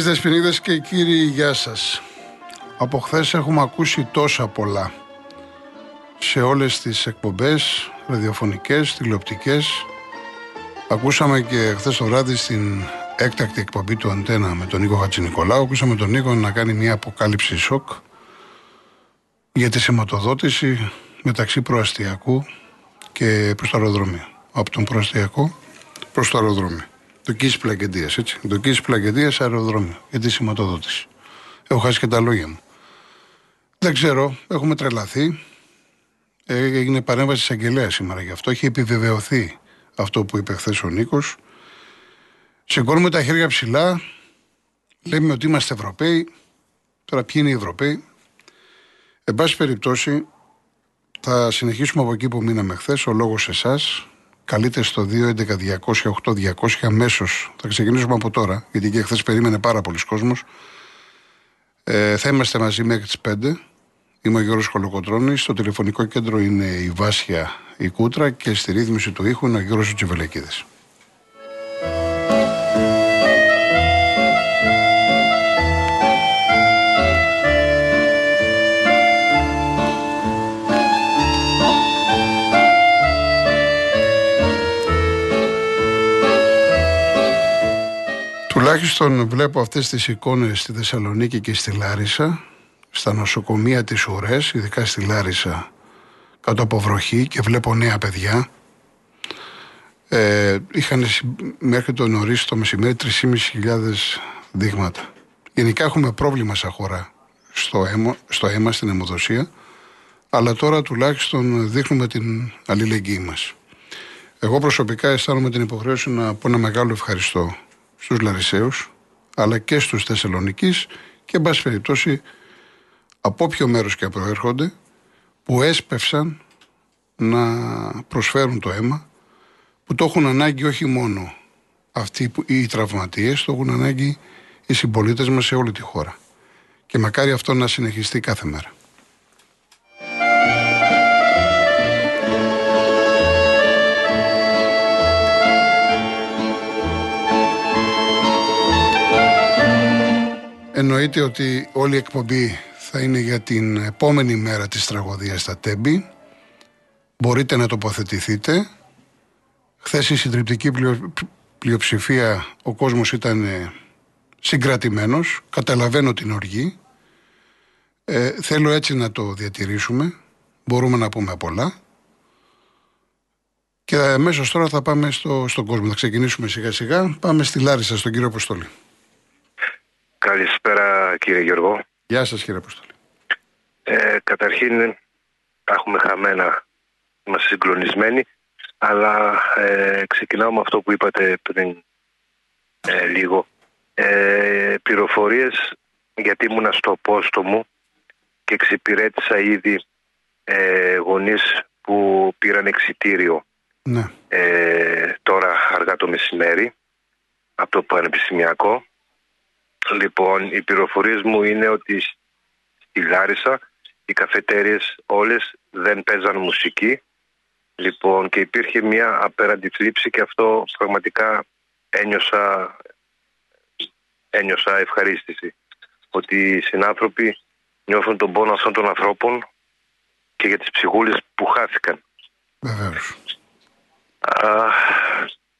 Κυρίες Δεσποινίδες και κύριοι, γεια σας. Από χθες έχουμε ακούσει τόσα πολλά. Σε όλες τις εκπομπές, ραδιοφωνικές, τηλεοπτικές. Ακούσαμε και χθες το βράδυ στην έκτακτη εκπομπή του Αντένα με τον Νίκο Χατζηνικολάου. Ακούσαμε τον Νίκο να κάνει μια αποκάλυψη σοκ για τη σηματοδότηση μεταξύ προαστιακού και προς το αεροδρόμιο. Από τον προαστιακό προς το αεροδρόμιο. Το κίσης πλακεντία, έτσι. Το κίσης πλακεντία αεροδρόμιο για τη σηματοδότηση. Έχω χάσει και τα λόγια μου. Δεν ξέρω, έχουμε τρελαθεί. Έγινε παρέμβαση εισαγγελέα σήμερα γι' αυτό. Έχει επιβεβαιωθεί αυτό που είπε χθες ο Νίκος. Σηκώνουμε τα χέρια ψηλά. Λέμε ότι είμαστε Ευρωπαίοι. Τώρα ποιοι είναι οι Ευρωπαίοι; Εν πάση περιπτώσει, θα συνεχίσουμε από εκεί που μείναμε χθες. Ο λόγος εσάς. Καλείτε στο 211-200-8200 αμέσως. Θα ξεκινήσουμε από τώρα, γιατί και χθες περίμενε πάρα πολλοί κόσμος. Ε, θα είμαστε μαζί μέχρι τις 5. Είμαι ο Γιώργος Κολοκοτρώνης. Στο τηλεφωνικό κέντρο είναι η Βάσια η Κούτρα και στη ρύθμιση του ήχου είναι ο Γιώργος Τσιβελεκίδης. Τουλάχιστον βλέπω αυτές τις εικόνες στη Θεσσαλονίκη και στη Λάρισα, στα νοσοκομεία της Ουρές, ειδικά στη Λάρισα, κάτω από βροχή και βλέπω νέα παιδιά. Ε, είχαν μέχρι το νωρίς το μεσημέρι 3.500 δείγματα. Γενικά έχουμε πρόβλημα σαν χώρα στο αίμα, στο αίμα, στην αιμοδοσία, αλλά τώρα τουλάχιστον δείχνουμε την αλληλεγγύη μας. Εγώ προσωπικά αισθάνομαι την υποχρέωση να πω ένα μεγάλο ευχαριστώ στους Λαρισαίους αλλά και στους Θεσσαλονικείς και εν πάση περιπτώσει από όποιο μέρος και προέρχονται που έσπευσαν να προσφέρουν το αίμα που το έχουν ανάγκη όχι μόνο αυτοί που, οι τραυματίες το έχουν ανάγκη οι συμπολίτες μας σε όλη τη χώρα και μακάρι αυτό να συνεχιστεί κάθε μέρα. Εννοείται ότι όλη η εκπομπή θα είναι για την επόμενη μέρα της τραγωδίας στα Τέμπη. Μπορείτε να τοποθετηθείτε. Χθες η συντριπτική πλειοψηφία, ο κόσμος ήταν ε, συγκρατημένος. Καταλαβαίνω την οργή. Ε, θέλω έτσι να το διατηρήσουμε. Μπορούμε να πούμε πολλά. Και αμέσως τώρα θα πάμε στο, στον κόσμο. Θα ξεκινήσουμε σιγά σιγά. Πάμε στη Λάρισα, στον κύριο Αποστολή. Καλησπέρα κύριε Γιώργο. Γεια σας κύριε Αποστολή. Ε, καταρχήν έχουμε χαμένα, είμαστε συγκλονισμένοι, αλλά ε, ξεκινάω με αυτό που είπατε πριν ε, λίγο. Ε, πληροφορίες γιατί ήμουνα στο πόστο μου και εξυπηρέτησα ήδη ε, γονείς που πήραν εξητήριο ναι. ε, τώρα αργά το μεσημέρι από το Πανεπιστημιακό Λοιπόν, οι πληροφορίες μου είναι ότι στη Λάρισα οι καφετέριες όλες δεν παίζαν μουσική. Λοιπόν, και υπήρχε μια απέραντη θλίψη και αυτό πραγματικά ένιωσα, ένιωσα ευχαρίστηση. Ότι οι συνάνθρωποι νιώθουν τον πόνο αυτών των ανθρώπων και για τις ψυχούλες που χάθηκαν. Βεβαίως.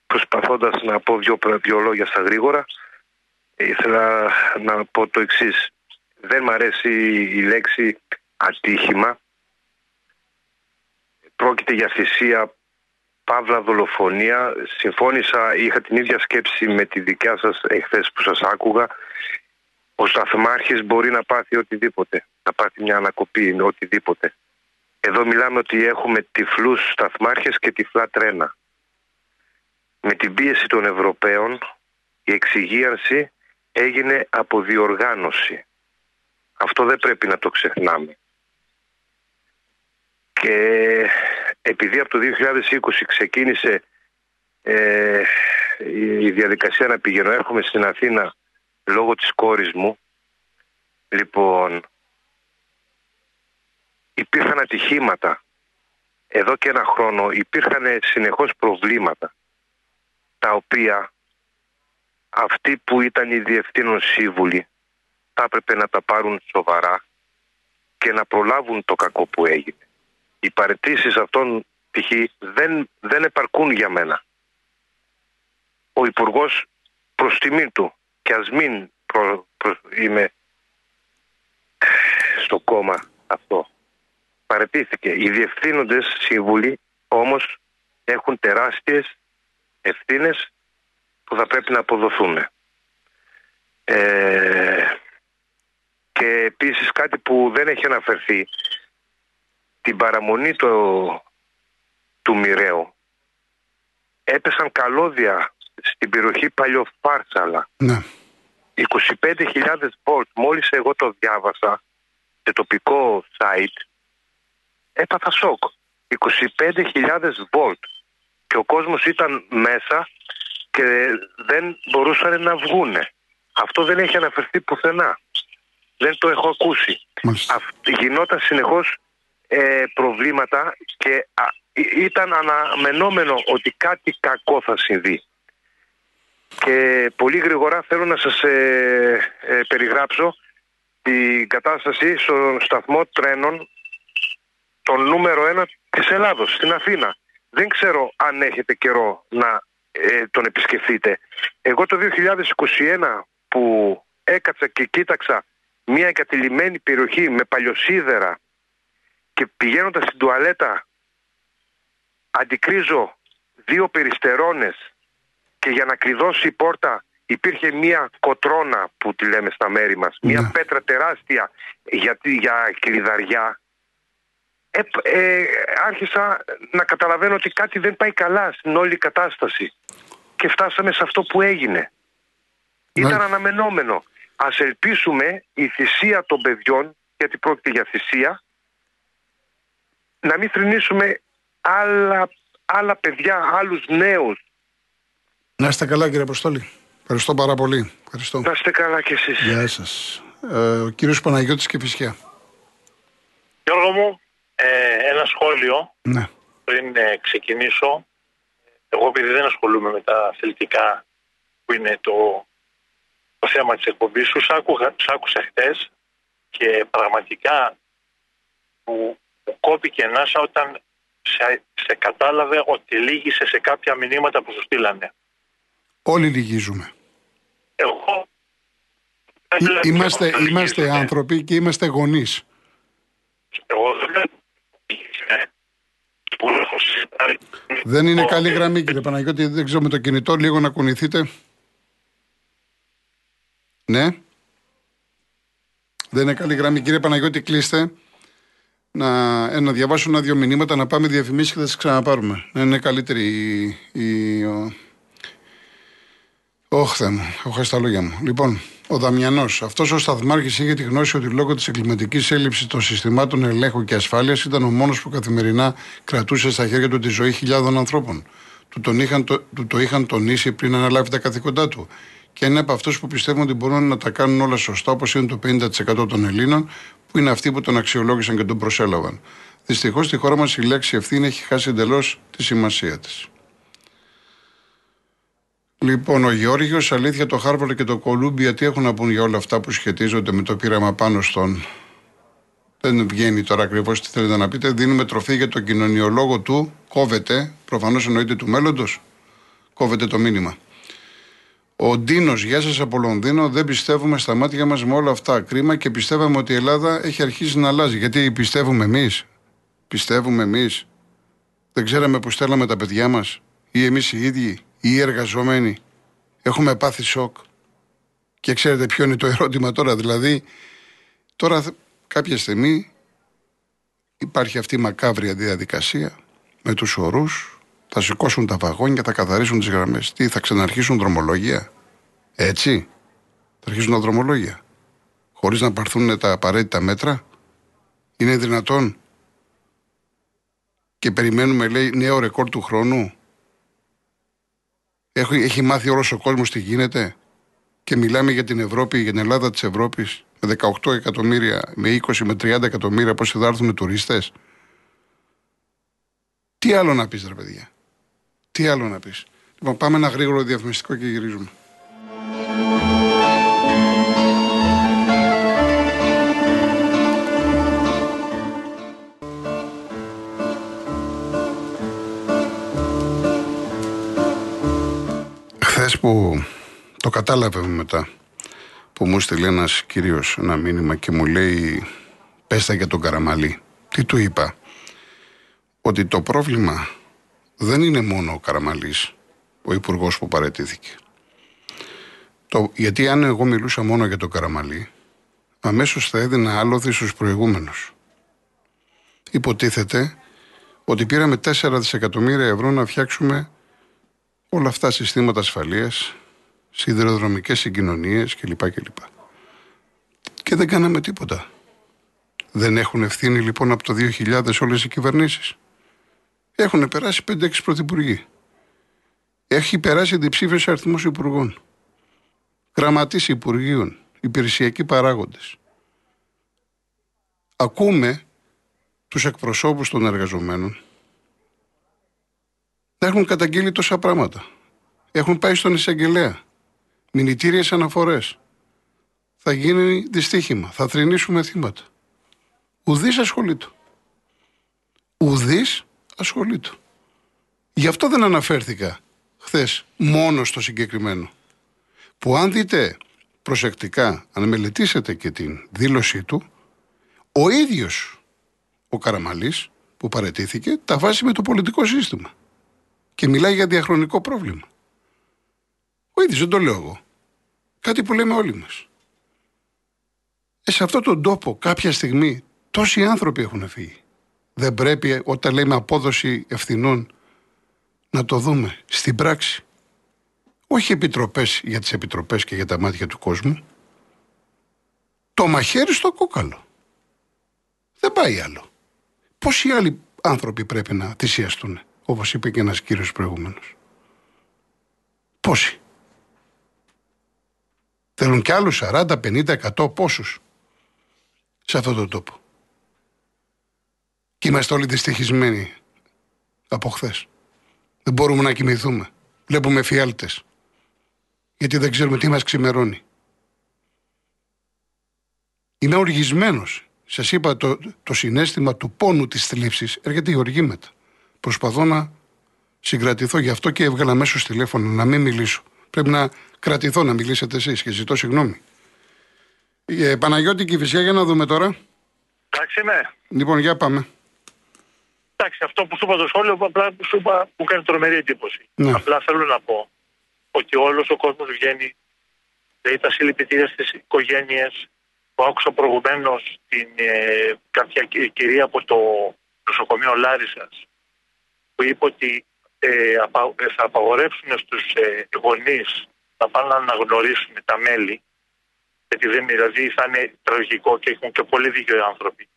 προσπαθώντας να πω δύο, δύο λόγια στα γρήγορα, ήθελα να πω το εξής. Δεν μ' αρέσει η λέξη ατύχημα. Πρόκειται για θυσία παύλα δολοφονία. Συμφώνησα, είχα την ίδια σκέψη με τη δικιά σας εχθές που σας άκουγα. Ο σταθμάρχης μπορεί να πάθει οτιδήποτε, να πάθει μια ανακοπή, οτιδήποτε. Εδώ μιλάμε ότι έχουμε τυφλούς σταθμάρχες και τυφλά τρένα. Με την πίεση των Ευρωπαίων η εξυγίανση έγινε από διοργάνωση. Αυτό δεν πρέπει να το ξεχνάμε. Και επειδή από το 2020 ξεκίνησε ε, η διαδικασία να πηγαίνω, έρχομαι στην Αθήνα λόγω της κόρης μου, λοιπόν, υπήρχαν ατυχήματα. Εδώ και ένα χρόνο υπήρχαν συνεχώς προβλήματα τα οποία αυτοί που ήταν οι διευθύνων σύμβουλοι θα έπρεπε να τα πάρουν σοβαρά και να προλάβουν το κακό που έγινε. Οι παρετήσεις αυτών π.χ. δεν, δεν επαρκούν για μένα. Ο υπουργός προς τιμή του και ας μην προς, είμαι στο κόμμα αυτό. Παρετήθηκε. Οι διευθύνοντες σύμβουλοι όμως έχουν τεράστιες ευθύνες που θα πρέπει να αποδοθούν. Ε, και επίσης κάτι που δεν έχει αναφερθεί, την παραμονή του, του Μοιραίου έπεσαν καλώδια στην περιοχή Παλιοφάρσαλα. Ναι. 25.000 βολτ. Μόλις εγώ το διάβασα σε τοπικό site, έπαθα σοκ. 25.000 βολτ. Και ο κόσμος ήταν μέσα και δεν μπορούσαν να βγούνε. Αυτό δεν έχει αναφερθεί πουθενά. Δεν το έχω ακούσει. γινόταν συνεχώς ε, προβλήματα και ήταν αναμενόμενο ότι κάτι κακό θα συμβεί. Και πολύ γρήγορα θέλω να σας ε, ε, περιγράψω την κατάσταση στον σταθμό τρένων τον νούμερο ένα της Ελλάδος, στην Αθήνα. Δεν ξέρω αν έχετε καιρό να ε, τον επισκεφτείτε. Εγώ το 2021 που έκατσα και κοίταξα μια εγκατηλειμμένη περιοχή με παλιοσίδερα και πηγαίνοντας στην τουαλέτα αντικρίζω δύο περιστερώνες και για να κλειδώσει η πόρτα υπήρχε μια κοτρόνα που τη λέμε στα μέρη μας, μια ναι. πέτρα τεράστια για, για κλειδαριά. Ε, ε, άρχισα να καταλαβαίνω ότι κάτι δεν πάει καλά στην όλη κατάσταση και φτάσαμε σε αυτό που έγινε. Ήταν αναμενόμενο. Ας ελπίσουμε η θυσία των παιδιών, γιατί πρόκειται για θυσία, να μην θρυνήσουμε άλλα, άλλα παιδιά, άλλους νέους να είστε καλά κύριε Αποστόλη. Ευχαριστώ πάρα πολύ. Ευχαριστώ. Να είστε καλά κι εσείς. Γεια σας. Ε, ο κύριος Παναγιώτης και Φυσιά. Γιώργο μου, ε, ένα σχόλιο ναι. πριν ε, ξεκινήσω. Εγώ επειδή δεν ασχολούμαι με τα αθλητικά που είναι το, το θέμα της εκπομπής σου, σ' άκουσα χτες και πραγματικά που, που κόπηκε ενάσα όταν σε, σε κατάλαβε ότι λύγησε σε κάποια μηνύματα που σου στείλανε. Όλοι λυγίζουμε. Εγώ... Είμαστε, είμαστε άνθρωποι και είμαστε γονείς. Εγώ δεν είναι καλή γραμμή κύριε Παναγιώτη, δεν ξέρω με το κινητό λίγο να κουνηθείτε. Ναι. Δεν είναι καλή γραμμή κύριε Παναγιώτη, κλείστε. Να, ε, να διαβάσω ένα-δύο μηνύματα, να πάμε διαφημίσεις και θα σας ξαναπάρουμε. Να είναι καλύτερη η, η, Όχι, Θεέ μου, έχω χάσει τα λόγια μου. Λοιπόν, ο Δαμιανός, αυτός ο σταθμάρχης είχε τη γνώση ότι λόγω της εγκληματικής έλλειψης των συστημάτων ελέγχου και ασφάλειας ήταν ο μόνος που καθημερινά κρατούσε στα χέρια του τη ζωή χιλιάδων ανθρώπων. Του, τον είχαν, το, του το είχαν τονίσει πριν αναλάβει τα καθήκοντά του. Και είναι από αυτούς που πιστεύουν ότι μπορούν να τα κάνουν όλα σωστά, όπως είναι το 50% των Ελλήνων, που είναι αυτοί που τον αξιολόγησαν και τον προσέλαβαν. Δυστυχώς στη χώρα μας η λέξη ευθύνη έχει χάσει εντελώς τη σημασία της. Λοιπόν, ο Γιώργο, αλήθεια το Χάρβαρντ και το Κολούμπια τι έχουν να πούν για όλα αυτά που σχετίζονται με το πείραμα πάνω στον. Δεν βγαίνει τώρα ακριβώς τι θέλετε να πείτε. Δίνουμε τροφή για τον κοινωνιολόγο του. Κόβεται, προφανώς εννοείται του μέλλοντος. Κόβεται το μήνυμα. Ο Ντίνος, γεια σας από Λονδίνο. Δεν πιστεύουμε στα μάτια μας με όλα αυτά. Κρίμα και πιστεύαμε ότι η Ελλάδα έχει αρχίσει να αλλάζει. Γιατί πιστεύουμε εμείς; Πιστεύουμε εμείς; Δεν ξέραμε που στέλναμε τα παιδιά μας. Ή εμείς οι ίδιοι; Οι εργαζόμενοι έχουμε πάθει σοκ. Και ξέρετε ποιο είναι το ερώτημα τώρα, δηλαδή τώρα κάποια στιγμή υπάρχει αυτή η μακάβρια διαδικασία με τους ορούς, θα σηκώσουν τα βαγόνια, θα καθαρίσουν τις γραμμές. Τι, θα ξαναρχίσουν δρομολόγια. Έτσι, θα αρχίσουν τα δρομολόγια. Χωρίς να πάρθουν τα απαραίτητα μέτρα. Είναι δυνατόν. Και περιμένουμε, λέει, νέο ρεκόρ του χρόνου. Έχει, έχει μάθει όλος ο κόσμος τι γίνεται και μιλάμε για την Ευρώπη, για την Ελλάδα της Ευρώπης με 18 εκατομμύρια, με 20, με 30 εκατομμύρια πώς θα έρθουν τουρίστες. Τι άλλο να πεις, ρε παιδιά; Τι άλλο να πεις; Λοιπόν, πάμε ένα γρήγορο διαφημιστικό και γυρίζουμε. Που το κατάλαβε μετά που μου στείλει ένας κύριος ένα μήνυμα και μου λέει πέστα για τον Καραμαλή. Τι του είπα; Ότι το πρόβλημα δεν είναι μόνο ο Καραμαλής, ο υπουργός που παρετήθηκε. Το, γιατί αν εγώ μιλούσα μόνο για τον Καραμαλή, αμέσως θα έδινα άλοθη στους προηγούμενους. Υποτίθεται ότι πήραμε 4 δισεκατομμύρια ευρώ να φτιάξουμε όλα αυτά συστήματα ασφαλείας, σιδηροδρομικές συγκοινωνίες κλπ. κλπ. Και δεν κάναμε τίποτα. Δεν έχουν ευθύνη λοιπόν από το 2000 όλες οι κυβερνήσεις. Έχουν περάσει 5-6 πρωθυπουργοί. Έχει περάσει διψήφιος αριθμός υπουργών. Γραμματείς υπουργείων, υπηρεσιακοί παράγοντες. Ακούμε τους εκπροσώπους των εργαζομένων να έχουν καταγγείλει τόσα πράγματα. Έχουν πάει στον εισαγγελέα. Μηνυτήριες αναφορές. Θα γίνει δυστύχημα. Θα θρυνήσουμε θύματα. Ουδής ασχολείται. Ουδής ασχολείται. Γι' αυτό δεν αναφέρθηκα χθες μόνο στο συγκεκριμένο. Που αν δείτε προσεκτικά, αν μελετήσετε και την δήλωσή του, ο ίδιος ο Καραμαλής που παρετήθηκε τα βάζει με το πολιτικό σύστημα και μιλάει για διαχρονικό πρόβλημα. Ο ίδιος δεν το λέω εγώ. Κάτι που λέμε όλοι μας. Ε, σε αυτόν τον τόπο κάποια στιγμή τόσοι άνθρωποι έχουν φύγει. Δεν πρέπει όταν λέμε απόδοση ευθυνών να το δούμε στην πράξη. Όχι επιτροπές για τις επιτροπές και για τα μάτια του κόσμου. Το μαχαίρι στο κόκαλο. Δεν πάει άλλο. Πόσοι άλλοι άνθρωποι πρέπει να θυσιαστούν, όπως είπε και ένας κύριος προηγούμενος. Πόσοι; Θέλουν κι άλλους 40, 50, 100 πόσους σε αυτόν τον τόπο. Και είμαστε όλοι δυστυχισμένοι από χθες. Δεν μπορούμε να κοιμηθούμε. Βλέπουμε φιάλτες. Γιατί δεν ξέρουμε τι μας ξημερώνει. Είμαι οργισμένος. Σας είπα το, το συνέστημα του πόνου της θλίψης έρχεται η οργή μετά. Προσπαθώ να συγκρατηθώ γι' αυτό και έβγαλα μέσω τηλέφωνο να μην μιλήσω. Πρέπει να κρατηθώ να μιλήσετε εσείς και ζητώ συγγνώμη. Ε, Παναγιώτη και φυσικά για να δούμε τώρα. Εντάξει είμαι. Λοιπόν, για πάμε. Εντάξει, αυτό που σου είπα το σχόλιο, απλά σου είπα μου κάνει τρομερή εντύπωση. Ναι. Απλά θέλω να πω ότι όλος ο κόσμος βγαίνει, λέει τα συλληπιτήρια στις οικογένειες που άκουσα προηγουμένως την ε, κάποια κυ- κυρία από το νοσοκομείο Λάρισας που είπε ότι ε, απα- ε, θα απαγορεύσουν στους ε, γονείς να πάνε να αναγνωρίσουν τα μέλη γιατί δεν δηλαδή θα είναι τραγικό και έχουν και πολύ δίκιο οι άνθρωποι.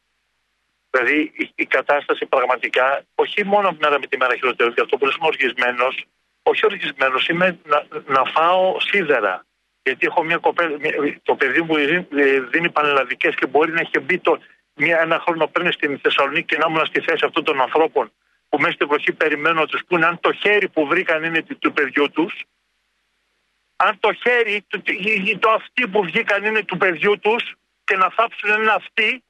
Δηλαδή η, η κατάσταση πραγματικά όχι μόνο από μέρα με τη μέρα χειροτέρω, και αυτό που είμαι οργισμένος, όχι οργισμένος, είμαι να, να φάω σίδερα. Γιατί έχω μια κοπέλα, μια- το παιδί μου δίνει, δίνει πανελλαδικές και μπορεί να έχει μπει το, μια, ένα χρόνο πριν στην Θεσσαλονίκη και να ήμουν στη θέση αυτών των ανθρώπων που μέσα στην εποχή περιμένουν να τους πούνε αν το χέρι που βρήκαν είναι του, του παιδιού τους, αν το χέρι, το, το, το αυτί που βγήκαν είναι του παιδιού τους και να θάψουν ένα αυτί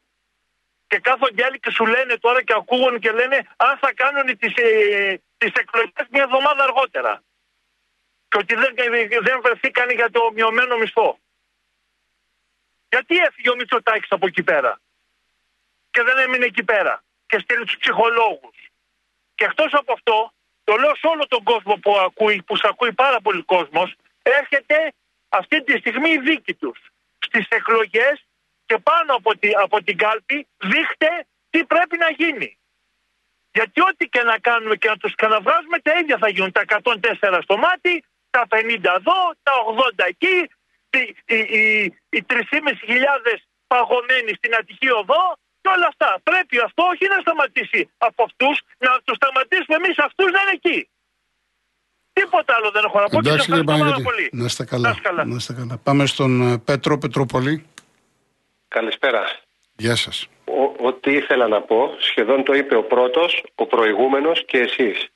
και κάθονται οι άλλοι και σου λένε τώρα και ακούγουν και λένε αν θα κάνουν τις, ε, τις εκλογές μια εβδομάδα αργότερα. Και ότι δεν, δεν βρεθήκαν για το μειωμένο μισθό. Γιατί έφυγε ο Μητσοτάκης από εκεί πέρα και δεν έμεινε εκεί πέρα και στέλνει τους ψυχολόγους; Και εκτός από αυτό, το λέω σε όλο τον κόσμο που ακούει, που σε ακούει πάρα πολύ κόσμος, έρχεται αυτή τη στιγμή η δίκη τους. Στις εκλογές και πάνω από, τη, από την κάλπη δείχτε τι πρέπει να γίνει. Γιατί ό,τι και να κάνουμε και να τους καναβράζουμε τα ίδια θα γίνουν. Τα 104 στο μάτι, τα 50 εδώ, τα 80 εκεί, οι, οι, οι, οι 3.500 παγωμένοι στην Αττική Οδό και όλα αυτά. Πρέπει αυτό όχι να σταματήσει από αυτούς, να τους σταματήσουμε εμείς αυτούς να είναι εκεί. Τίποτα άλλο δεν έχω να πω και Εντάξει σας κύριε ευχαριστώ πάρα Παναγιώτη. πολύ. Να είστε καλά. Να είστε καλά. Να είστε καλά. Πάμε στον ε, Πέτρο Πετροπολή. Καλησπέρα. Γεια σας. Ο- ό,τι ήθελα να πω, σχεδόν το είπε ο πρώτος, ο προηγούμενος και εσείς.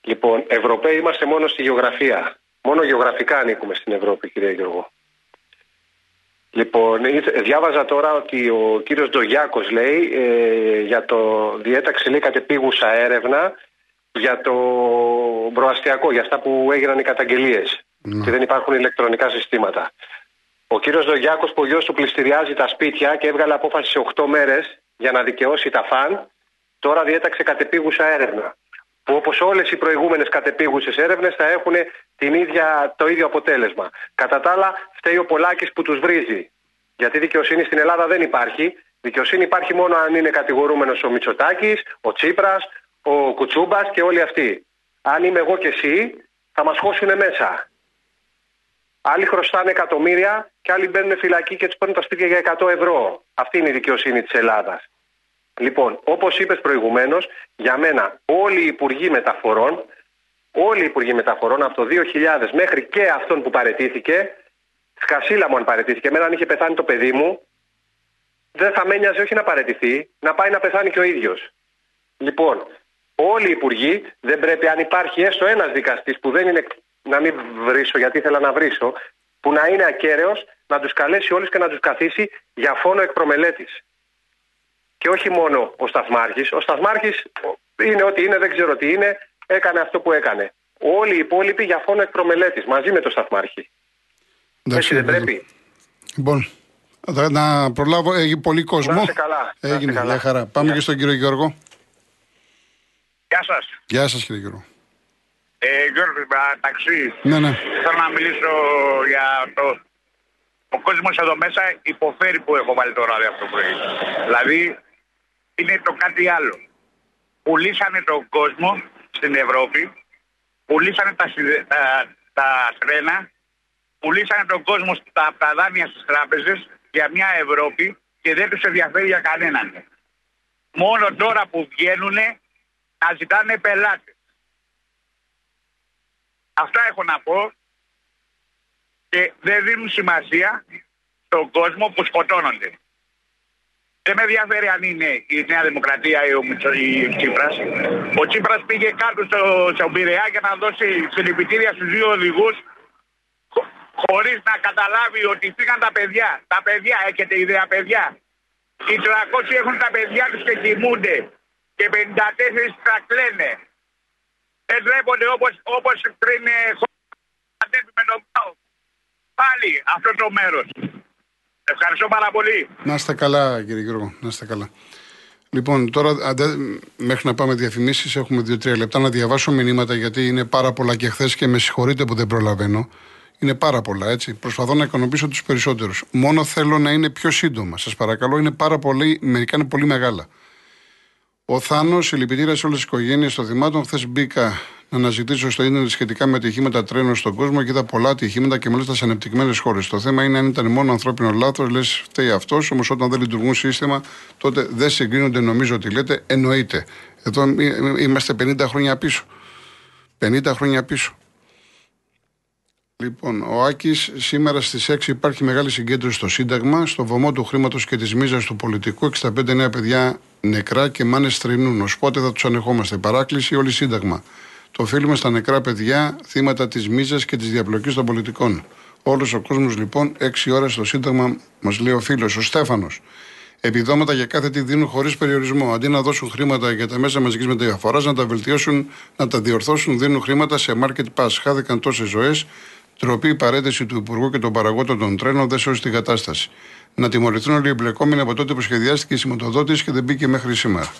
Λοιπόν, Ευρωπαίοι είμαστε μόνο στη γεωγραφία. Μόνο γεωγραφικά ανήκουμε στην Ευρώπη, κύριε Γιώργο. Λοιπόν, διάβαζα τώρα ότι ο κύριος Ντογιάκος λέει ε, για το διέταξη λέει κατεπίγουσα έρευνα για το προαστιακό, για αυτά που έγιναν οι καταγγελίες ναι. και δεν υπάρχουν ηλεκτρονικά συστήματα. Ο κύριος Ντογιάκος που ο γιος του πληστηριάζει τα σπίτια και έβγαλε απόφαση σε 8 μέρες για να δικαιώσει τα φαν, τώρα διέταξε κατεπίγουσα έρευνα. Που όπως όλες οι προηγούμενες κατεπίγουσες έρευνες θα έχουν την ίδια, το ίδιο αποτέλεσμα. Κατά τα άλλα, φταίει ο Πολάκης που τους βρίζει. Γιατί δικαιοσύνη στην Ελλάδα δεν υπάρχει. Δικαιοσύνη υπάρχει μόνο αν είναι κατηγορούμενος ο Μητσοτάκης, ο Τσίπρας, ο Κουτσούμπας και όλοι αυτοί. Αν είμαι εγώ και εσύ, θα μας χώσουν μέσα. Άλλοι χρωστάνε εκατομμύρια και άλλοι μπαίνουν φυλακή και τους παίρνουν τα σπίτια για 100 ευρώ. Αυτή είναι η δικαιοσύνη της Ελλάδας. Λοιπόν, όπως είπες προηγουμένως, για μένα όλοι οι υπουργοί μεταφορών, όλοι οι υπουργοί μεταφορών από το 2000 μέχρι και αυτόν που παρετήθηκε, σκασίλα μου αν παρετήθηκε, εμένα αν είχε πεθάνει το παιδί μου, δεν θα με ένοιαζε όχι να παρετηθεί, να πάει να πεθάνει και ο ίδιος. Λοιπόν, όλοι οι υπουργοί δεν πρέπει, αν υπάρχει έστω ένας δικαστής που δεν είναι. Να μην βρίσω, γιατί ήθελα να βρίσω, που να είναι ακέραιος, να τους καλέσει όλους και να τους καθίσει για φόνο εκπρομελέτης. Και όχι μόνο ο Σταθμάρχης. Ο Σταθμάρχης είναι ό,τι είναι, δεν ξέρω τι είναι, έκανε αυτό που έκανε. Όλοι οι υπόλοιποι για φόνο εκπρομελέτη μαζί με τον Σταθμάρχη. Έτσι δεν πρέπει. Λοιπόν, να προλάβω, έχει πολύ κόσμο. Να καλά. Έγινε, καλά. χαρά. Πάμε και στον κύριο Γιώργο. Γεια σας. Γεια σας, κύριε Γιώργο. Ε, Γιώργο, ταξί. Ναι, ναι. Θέλω να μιλήσω για το. Ο κόσμος εδώ μέσα υποφέρει που έχω βάλει το ράδι αυτό που έχει. Δηλαδή, είναι το κάτι άλλο. Πουλήσανε τον κόσμο στην Ευρώπη, πουλήσανε τα, τα, τα τρένα, πουλήσανε τον κόσμο στα τα δάνεια στις τράπεζες για μια Ευρώπη και δεν τους ενδιαφέρει για κανέναν. Μόνο τώρα που βγαίνουν να ζητάνε πελάτες. Αυτά έχω να πω και δεν δίνουν σημασία στον κόσμο που σκοτώνονται. Δεν με ενδιαφέρει αν είναι η Νέα Δημοκρατία ή ο, η Τσίπρας. Ο Τσίπρας πήγε κάτω στο, στο Πειραιά για να δώσει συλληπιτήρια στους δύο οδηγούς χωρίς να καταλάβει ότι φύγαν τα παιδιά. Τα παιδιά, έχετε ιδέα παιδιά. Οι 300 έχουν τα παιδιά τους και κοιμούνται και 54 τα κλαίνε. Δεν ντρέπονται όπως, όπως πριν ε, με τον Πάλι αυτό το μέρος. Ευχαριστώ πάρα πολύ. Να είστε καλά, κύριε Γιώργο. Να είστε καλά. Λοιπόν, τώρα αντε, μέχρι να πάμε διαφημίσεις, έχουμε δύο-τρία λεπτά να διαβάσω μηνύματα γιατί είναι πάρα πολλά και χθες και με συγχωρείτε που δεν προλαβαίνω. Είναι πάρα πολλά, έτσι. Προσπαθώ να ικανοποιήσω τους περισσότερους. Μόνο θέλω να είναι πιο σύντομα. Σας παρακαλώ, είναι πάρα πολύ, μερικά είναι πολύ μεγάλα. Ο Θάνος, συλληπιτήρια σε όλες τις οικογένειες των θυμάτων. Χθες μπήκα να αναζητήσω στο ίντερνετ σχετικά με ατυχήματα τρένων στον κόσμο και είδα πολλά ατυχήματα και μάλιστα σε ανεπτυγμένες χώρες. Το θέμα είναι αν ήταν μόνο ανθρώπινο λάθος, λες φταίει αυτός, όμως όταν δεν λειτουργούν σύστημα, τότε δεν συγκρίνονται, νομίζω ότι λέτε, εννοείται. Εδώ είμαστε 50 χρόνια πίσω. 50 χρόνια πίσω. Λοιπόν, ο Άκης, σήμερα στις 6 υπάρχει μεγάλη συγκέντρωση στο Σύνταγμα. Στο βωμό του χρήματος και της μίζας του πολιτικού, 65 νέα παιδιά νεκρά και μάνες στρινούν. Ω πότε θα τους ανεχόμαστε; Παράκληση, όλοι Σύνταγμα. Το οφείλουμε στα νεκρά παιδιά, θύματα της μίζας και της διαπλοκής των πολιτικών. Όλος ο κόσμος λοιπόν, 6 ώρες στο Σύνταγμα, μας λέει ο φίλος, ο Στέφανος. Επιδόματα για κάθε τι δίνουν χωρίς περιορισμό. Αντί να δώσουν χρήματα για τα μέσα μαζικής μεταφοράς, να τα βελτιώσουν, να τα διορθώσουν, δίνουν χρήματα σε market pass. Χάθηκαν τόσες ζωές. Τροπή παρέτηση του Υπουργού και των παραγόντων των τρένων δεν σώζει την κατάσταση. Να τιμωρηθούν όλοι οι εμπλεκόμενοι από τότε που σχεδιάστηκε η σηματοδότηση και δεν μπήκε μέχρι σήμερα.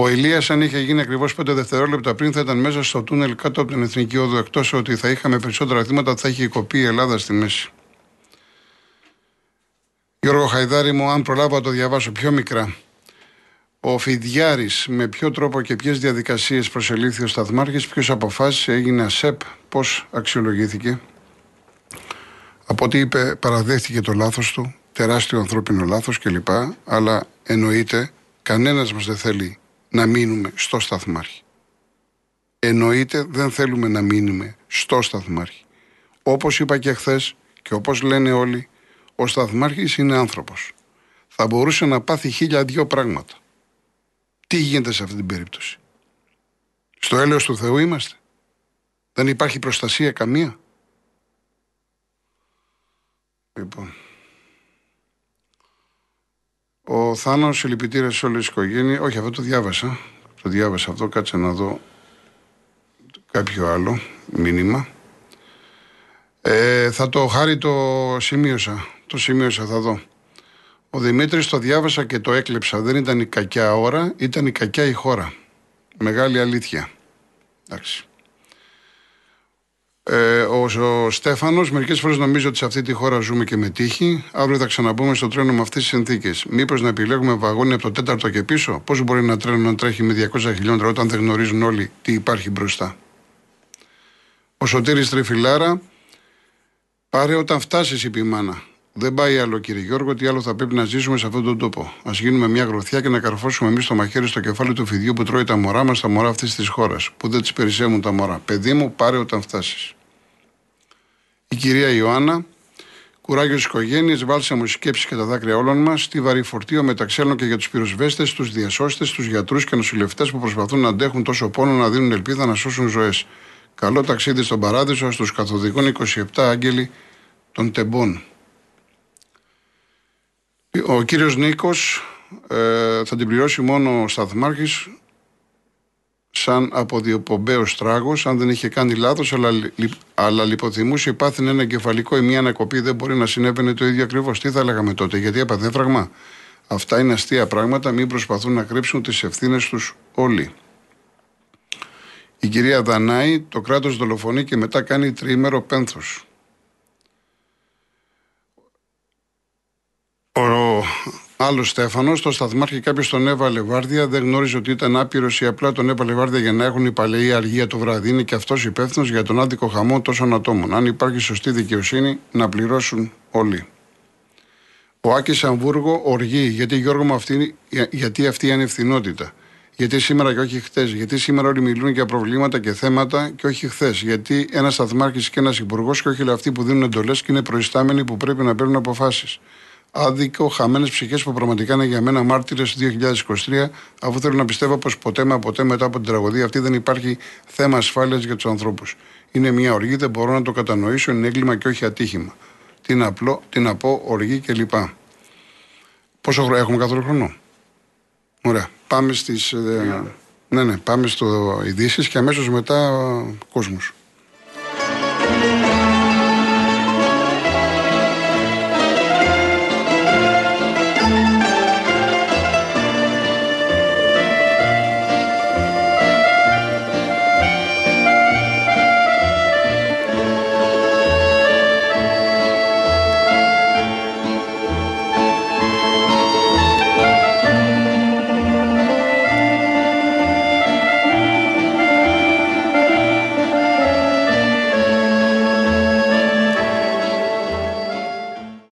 Ο Ηλίας, αν είχε γίνει ακριβώς 5 δευτερόλεπτα πριν, θα ήταν μέσα στο τούνελ κάτω από την Εθνική Όδο. Εκτός ότι θα είχαμε περισσότερα θύματα, θα είχε κοπεί η Ελλάδα στη μέση. Γιώργο Χαϊδάρη μου, αν προλάβω να το διαβάσω πιο μικρά. Ο Φιδιάρης, με ποιο τρόπο και ποιες διαδικασίες προσελήφθη ο Σταθμάρχης, ποιος αποφάσισε, έγινε ΑΣΕΠ, πώς αξιολογήθηκε; Από ό,τι είπε, παραδέχτηκε το λάθος του, τεράστιο ανθρώπινο λάθος κλπ. Αλλά εννοείται, κανένας μας δεν θέλει να μείνουμε στο σταθμάρχη. Εννοείται δεν θέλουμε να μείνουμε στο σταθμάρχη. Όπως είπα και χθες και όπως λένε όλοι, ο σταθμάρχης είναι άνθρωπος. Θα μπορούσε να πάθει χίλια δυο πράγματα. Τι γίνεται σε αυτή την περίπτωση; Στο έλεος του Θεού είμαστε; Δεν υπάρχει προστασία καμία; Λοιπόν. Ο Θάνο, συλληπιτήρια σε όλη τη οικογένεια. Όχι, αυτό το διάβασα. Το διάβασα αυτό. Κάτσε να δω κάποιο άλλο μήνυμα. Ε, θα το χάρη το σημείωσα. Το σημείωσα, θα δω. Ο Δημήτρης το διάβασα και το έκλεψα. Δεν ήταν η κακιά ώρα, ήταν η κακιά η χώρα. Μεγάλη αλήθεια. Εντάξει. Ε, ο, ο Στέφανος, μερικές φορές νομίζω ότι σε αυτή τη χώρα ζούμε και με τύχη. Αύριο θα ξαναμπούμε στο τρένο με αυτές τις συνθήκες. Μήπως να επιλέγουμε βαγόνι από το τέταρτο και πίσω; Πώς μπορεί ένα τρένο να τρέχει με 200 χιλιόμετρα όταν δεν γνωρίζουν όλοι τι υπάρχει μπροστά; Ο Σωτήρης Τριφυλάρα, πάρε όταν φτάσεις, είπε η μάνα. Δεν πάει άλλο, κύριε Γιώργο, τι άλλο θα πρέπει να ζήσουμε σε αυτόν τον τόπο. Α γίνουμε μια γροθιά και να καρφώσουμε εμείς το μαχαίρι στο κεφάλι του φιδιού που τρώει τα μωρά μας, τα μωρά αυτής της χώρας, που δεν τις περισσεύουν τα μωρά. Παιδί μου, πάρε όταν φτάσεις. Η κυρία Ιωάννα, κουράγιος τη οικογένειας, βάλσαμο σκέψη και τα δάκρυα όλων μας, βαρύ φορτίο μεταξύ άλλων και για τους πυροσβέστες, τους διασώστες, τους γιατρούς και νοσηλευτές που προσπαθούν να αντέχουν τόσο πόνο, να δίνουν ελπίδα να σώσουν ζωές. Καλό ταξίδι στον παράδεισο στου καθοδικών 27 άγγελοι των τεμπών. Ο κύριος Νίκος ε, θα την πληρώσει μόνο ο Σταθμάρχης σαν αποδιοπομπαίος τράγος, αν δεν είχε κάνει λάθος, αλλά, αλλά λιποθυμούσε, υπάθυνε ένα κεφαλικό ή μια ανακοπή, δεν μπορεί να συνέβαινε το ίδιο ακριβώς. Τι θα λέγαμε τότε, γιατί έπαθε φραγμά. Αυτά είναι αστεία πράγματα, μην προσπαθούν να κρύψουν τις ευθύνες τους όλοι. Η κυρία Δανάη, το κράτος δολοφονεί και μετά κάνει τριήμερο πένθος. Ο άλλο Στέφανος, το σταθμάρχη, κάποιος τον έβαλε βάρδια, δεν γνώριζε ότι ήταν άπειρος ή απλά τον έβαλε βάρδια για να έχουν οι παλαιοί αργία το βράδυ. Είναι και αυτός υπεύθυνος για τον άδικο χαμό τόσων ατόμων. Αν υπάρχει σωστή δικαιοσύνη, να πληρώσουν όλοι. Ο Άκης Αμβούργο οργεί, γιατί Γιώργο μου αυτή, γιατί αυτή η ανευθυνότητα; Γιατί σήμερα και όχι χθες; Γιατί σήμερα όλοι μιλούν για προβλήματα και θέματα και όχι χθες; Γιατί ένας σταθμάρχης και ένας υπουργός και όχι αυτοί που δίνουν εντολές και είναι προϊστάμενοι που πρέπει να παίρνουν αποφάσεις; Άδικο, χαμένες ψυχές που πραγματικά είναι για μένα μάρτυρες 2023, αφού θέλω να πιστεύω πως ποτέ με ποτέ μετά από την τραγωδία αυτή δεν υπάρχει θέμα ασφάλειας για τους ανθρώπους. Είναι μια οργή, δεν μπορώ να το κατανοήσω, είναι έγκλημα και όχι ατύχημα. Τι να, απλό, τι να πω, οργή κλπ. Πόσο χρόνο έχουμε καθόλου χρόνο; Ωραία. Πάμε στις. Ε, ναι, ναι, πάμε στο ειδήσεις και αμέσως μετά κόσμος.